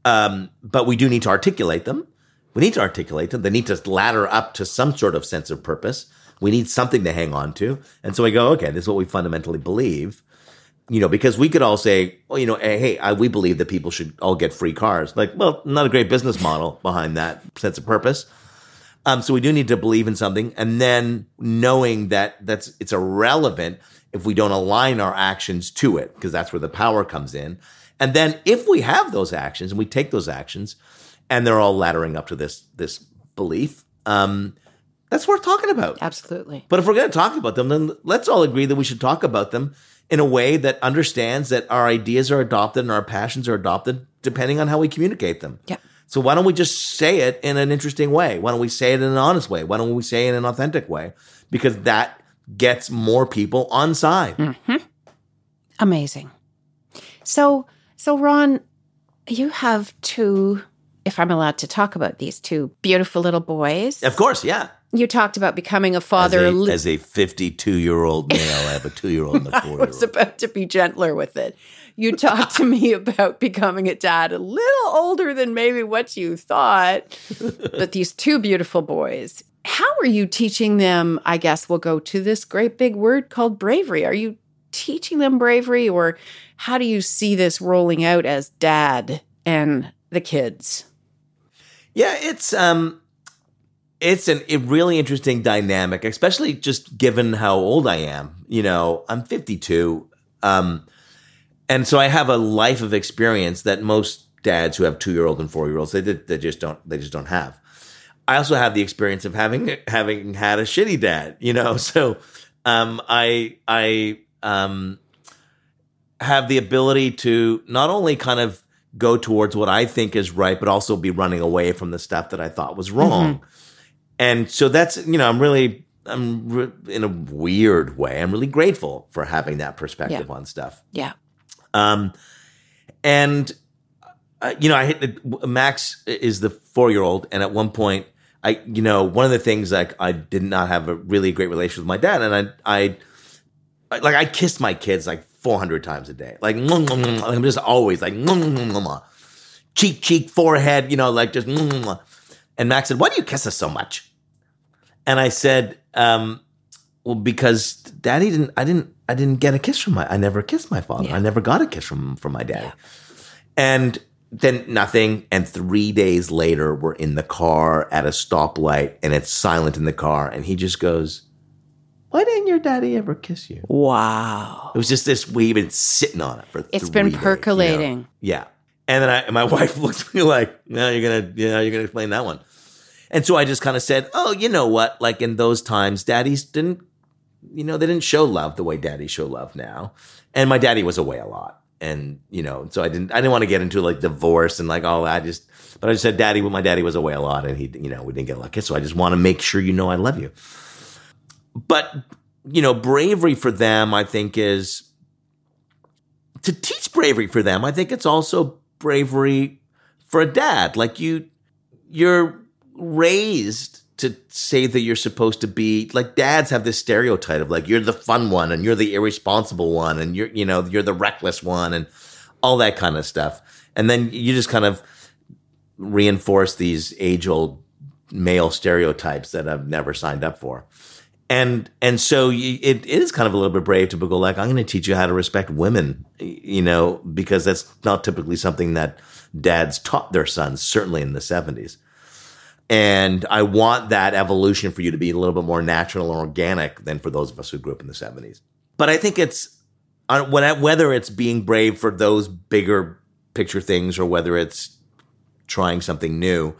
um but we do need to articulate them. We need to articulate them. They need to ladder up to some sort of sense of purpose. We need something to hang on to. And so I go, okay, this is what we fundamentally believe. You know, because we could all say, well, you know, hey, hey I, we believe that people should all get free cars. Like, well, not a great business model behind that sense of purpose. Um, so we do need to believe in something, and then knowing that that's it's irrelevant if we don't align our actions to it, because that's where the power comes in. And then if we have those actions and we take those actions, and they're all laddering up to this this belief, um, that's worth talking about. Absolutely. But if we're going to talk about them, then let's all agree that we should talk about them in a way that understands that our ideas are adopted and our passions are adopted depending on how we communicate them. Yeah. So why don't we just say it in an interesting way? Why don't we say it in an honest way? Why don't we say it in an authentic way? Because that gets more people on side. Mm-hmm. Amazing. So, so Ron, you have two, if I'm allowed to talk about these two beautiful little boys. Of course, yeah. You talked about becoming a father. As a 52 year old male, I have a two year old and a four year I was old. about to be gentler with it. You talked to me about becoming a dad a little older than maybe what you thought. but these two beautiful boys, how are you teaching them? I guess we'll go to this great big word called bravery. Are you teaching them bravery, or how do you see this rolling out as dad and the kids? Yeah, it's um it's an, a really interesting dynamic, especially just given how old I am. You know, I'm 52. Um and so I have a life of experience that most dads who have 2-year-old and 4-year-olds they they just don't they just don't have. I also have the experience of having having had a shitty dad, you know. So um I I um have the ability to not only kind of go towards what I think is right, but also be running away from the stuff that I thought was wrong. Mm-hmm. And so that's, you know, I'm really, I'm re- in a weird way, I'm really grateful for having that perspective Yeah. on stuff. Yeah. Um, and, uh, you know, I hit the, Max is the four year old. And at one point, I, you know, one of the things like I did not have a really great relationship with my dad. And I, I, like I kissed my kids like 400 times a day. Like I'm just always like cheek, cheek, forehead, you know, like just. And Max said, "Why do you kiss us so much?" And I said, um, "Well, because Daddy didn't. I didn't. I didn't get a kiss from my. I never kissed my father. Yeah. I never got a kiss from from my daddy." And then nothing. And three days later, we're in the car at a stoplight, and it's silent in the car, and he just goes. Why didn't your daddy ever kiss you? Wow. It was just this. We've been sitting on it for. It's three been days, you know? percolating. Yeah, and then I, and my wife looks at me like, "No, you're gonna, yeah, you're gonna explain that one." And so I just kind of said, "Oh, you know what? Like in those times, daddies didn't, you know, they didn't show love the way daddies show love now." And my daddy was away a lot, and you know, so I didn't, I didn't want to get into like divorce and like all that. I just, but I just said, "Daddy," my daddy was away a lot, and he, you know, we didn't get a lot of kiss. So I just want to make sure you know I love you but you know bravery for them i think is to teach bravery for them i think it's also bravery for a dad like you you're raised to say that you're supposed to be like dads have this stereotype of like you're the fun one and you're the irresponsible one and you're you know you're the reckless one and all that kind of stuff and then you just kind of reinforce these age old male stereotypes that I've never signed up for. And and so you, it is kind of a little bit brave to go like I'm going to teach you how to respect women, you know, because that's not typically something that dads taught their sons, certainly in the 70s. And I want that evolution for you to be a little bit more natural and organic than for those of us who grew up in the 70s. But I think it's uh, whether it's being brave for those bigger picture things or whether it's trying something new,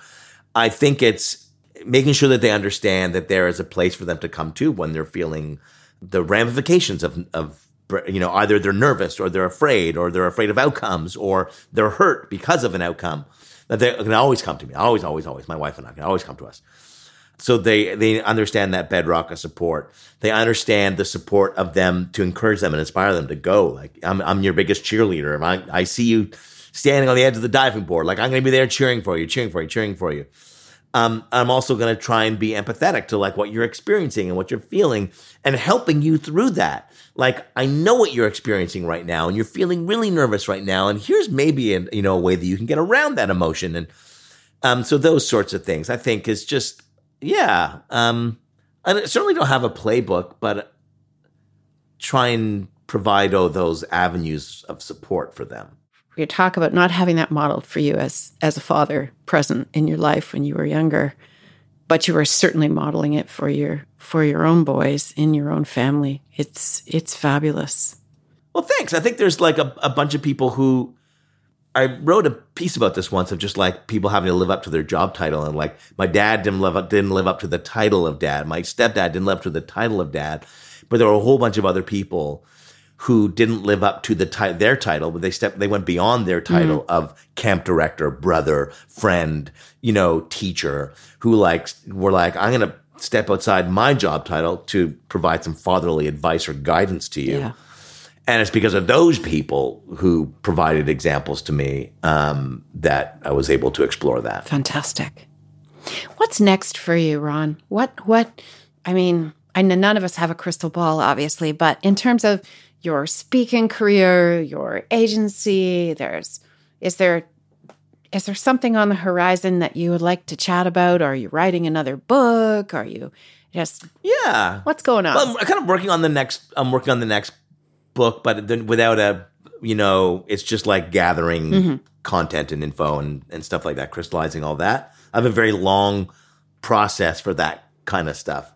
I think it's making sure that they understand that there is a place for them to come to when they're feeling the ramifications of of you know either they're nervous or they're afraid or they're afraid of outcomes or they're hurt because of an outcome they can always come to me. Always always always. My wife and I can always come to us. So they they understand that bedrock of support. They understand the support of them to encourage them and inspire them to go. Like i'm, I'm your biggest cheerleader. I, I see you standing on the edge of the diving board. Like i'm going to be there cheering for you cheering for you cheering for you. Um, I'm also going to try and be empathetic to like what you're experiencing and what you're feeling and helping you through that. Like I know what you're experiencing right now and you're feeling really nervous right now and here's maybe a, you know a way that you can get around that emotion and um so those sorts of things I think is just yeah um I certainly don't have a playbook but try and provide oh those avenues of support for them. you talk about not having that modeled for you as as a father present in your life when you were younger but you are certainly modeling it for your for your own boys in your own family it's it's fabulous Well, thanks. I think there's like a, a bunch of people who I wrote a piece about this once of just like people having to live up to their job title and like my dad didn't live up didn't live up to the title of dad. My stepdad didn't live up to the title of dad, but there were a whole bunch of other people who didn't live up to the ti- their title, but they stepped they went beyond their title Mm-hmm. of camp director, brother, friend, you know, teacher, who like were like I'm going to step outside my job title to provide some fatherly advice or guidance to you. Yeah. And it's because of those people who provided examples to me um, that I was able to explore that. Fantastic. What's next for you, Ron? What what I mean, I know none of us have a crystal ball, obviously, but in terms of your speaking career, your agency, there's is there is there something on the horizon that you would like to chat about? Are you writing another book? Are you just Yeah. what's going on? Well, I'm kind of working on the next. I'm working on the next book, but then without a, you know, it's just like gathering mm-hmm. content and info and and stuff like that, crystallizing all that. I have a very long process for that kind of stuff.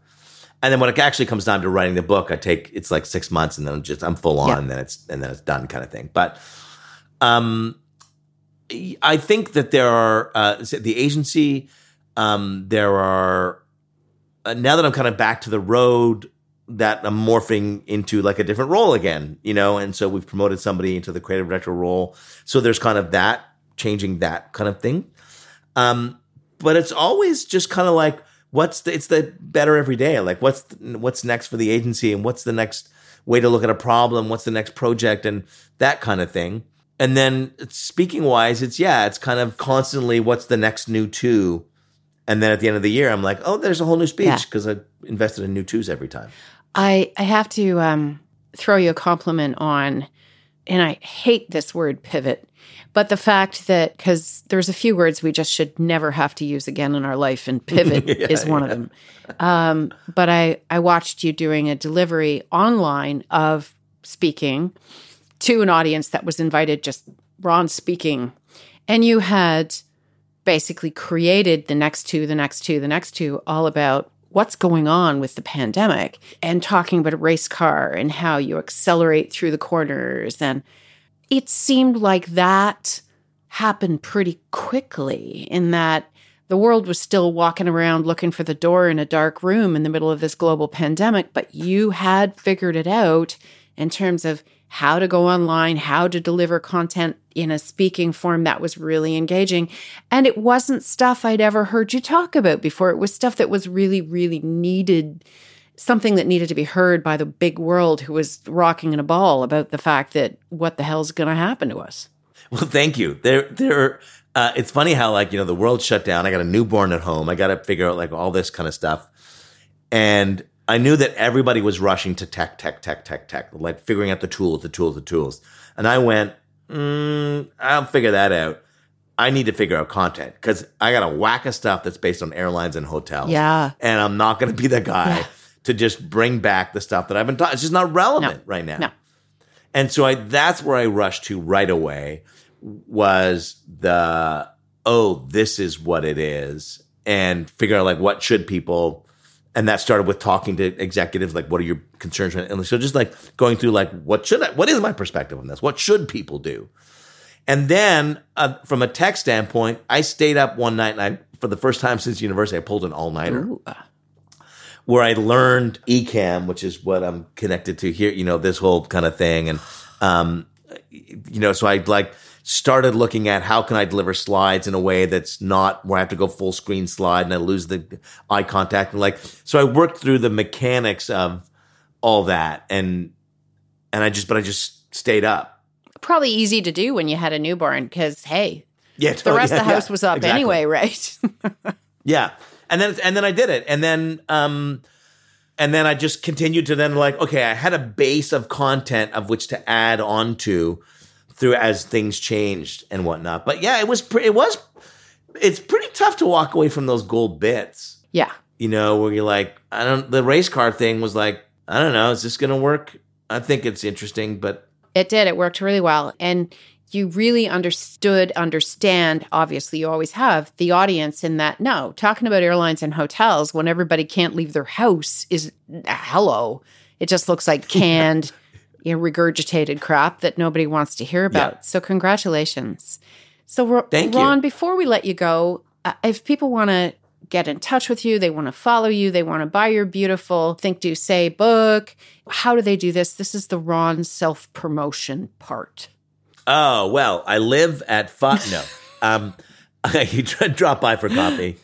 And then when it actually comes down to writing the book, I take it's like six months, and then I'm just I'm full on, Yeah. and then it's and then it's done, kind of thing. But um, I think that there are uh, the agency. Um, there are uh, now that I'm kind of back to the road, that I'm morphing into like a different role again, you know. And so we've promoted somebody into the creative director role. So there's kind of that changing that kind of thing. Um, but it's always just kind of like what's the it's the better every day. Like what's what's next for the agency and what's the next way to look at a problem? What's the next project and that kind of thing. And then speaking wise, it's yeah, it's kind of constantly what's the next new two. And then at the end of the year, I'm like, oh, there's a whole new speech because I invested in new twos every time. I I have to um, throw you a compliment on, and I hate this word pivot, but the fact that because there's a few words we just should never have to use again in our life, and pivot is one of them. Um, but I I watched you doing a delivery online of speaking to an audience that was invited, just Ron speaking, and you had basically created the next two, the next two, the next two, all about what's going on with the pandemic and talking about a race car and how you accelerate through the corners. And it seemed like that happened pretty quickly in that the world was still walking around looking for the door in a dark room in the middle of this global pandemic, but you had figured it out in terms of how to go online, how to deliver content in a speaking form that was really engaging. And it wasn't stuff I'd ever heard you talk about before. It was stuff that was really, really needed, something that needed to be heard by the big world who was rocking in a ball about the fact that what the hell's going to happen to us. Well, thank you. There, there. Uh, it's funny how like you know the world shut down. I got a newborn at home. I got to figure out like all this kind of stuff, and I knew that everybody was rushing to tech, tech, tech, tech, tech, like figuring out the tools, the tools, the tools. And I went, mm, I'll figure that out. I need to figure out content because I got a whack of stuff that's based on airlines and hotels. Yeah. and I'm not going to be the guy Yeah. to just bring back the stuff that I've been taught. It's just not relevant No. right now. No. And so I that's where I rushed to right away was the oh, this is what it is. And figure out like what should people and that started with talking to executives like what are your concerns and so just like going through like what should I what is my perspective on this? What should people do? And then uh, from a tech standpoint, I stayed up one night and I for the first time since university I pulled an all-nighter Ooh. where I learned Ecamm, which is what I'm connected to here, you know, this whole kind of thing. And, um, you know, so I like started looking at how can I deliver slides in a way that's not where I have to go full screen slide and I lose the eye contact. And like, so I worked through the mechanics of all that and, and I just, but I just stayed up. Probably easy to do when you had a newborn because, hey, Yeah. the rest of the house was up exactly. anyway, right? Yeah. And then and then I did it. And then um and then I just continued to then like, okay, I had a base of content of which to add onto through as things changed and whatnot. But yeah, it was pre- it was it's pretty tough to walk away from those gold bits. yeah. You know, where you're like, I don't the race car thing was like, I don't know, is this gonna work? I think it's interesting, but It did. It worked really well. And you really understood, understand, obviously, you always have the audience in that. No, talking about airlines and hotels when everybody can't leave their house is uh, hello. It just looks like canned you know, regurgitated crap that nobody wants to hear about. Yeah. So congratulations. So Thank you. Ron, before we let you go, uh, if people want to get in touch with you, they want to follow you, they want to buy your beautiful Think Do Say book, how do they do this? This is the Ron self promotion part. Oh well, I live at five. No, um, I drop by for coffee.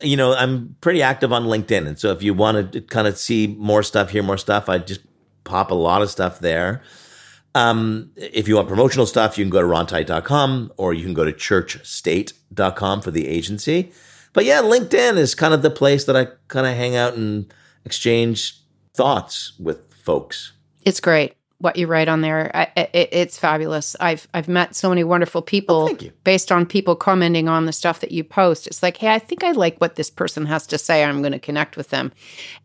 You know, I'm pretty active on LinkedIn, and so if you want to kind of see more stuff, hear more stuff, I just pop a lot of stuff there. Um, if you want promotional stuff, you can go to rontite.com or you can go to churchstate.com for the agency. But yeah, LinkedIn is kind of the place that I kind of hang out and exchange thoughts with folks. It's great what you write on there. I, it, it's fabulous. I've I've met so many wonderful people Oh, based on people commenting on the stuff that you post. It's like, hey, I think I like what this person has to say. I'm going to connect with them.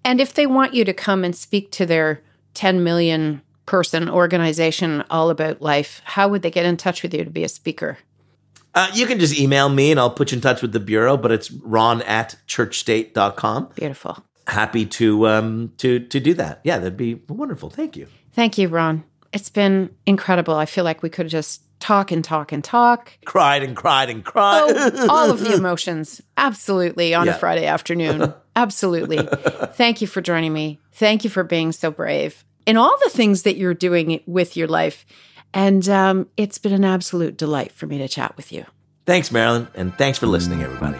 And if they want you to come and speak to their 10 million person organization all about life, how would they get in touch with you to be a speaker? Uh, you can just email me and I'll put you in touch with the bureau, but it's ron at churchstate.com. Beautiful. Happy to um to to do that. Yeah, that'd be wonderful. Thank you. Thank you, Ron. It's been incredible. I feel like we could just talk and talk and talk. Cried and cried and cried. Oh, all of the emotions. Absolutely on a Friday afternoon. Absolutely. Thank you for joining me. Thank you for being so brave in all the things that you're doing with your life. And um, it's been an absolute delight for me to chat with you. thanks, Marilyn, and thanks for listening, everybody.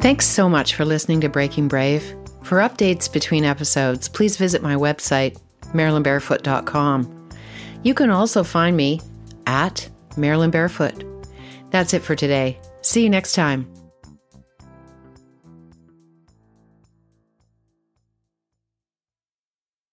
Thanks so much for listening to Breaking Brave. For updates between episodes, please visit my website, marilynbarefoot.com. You can also find me at Marilyn Barefoot. That's it for today. See you next time.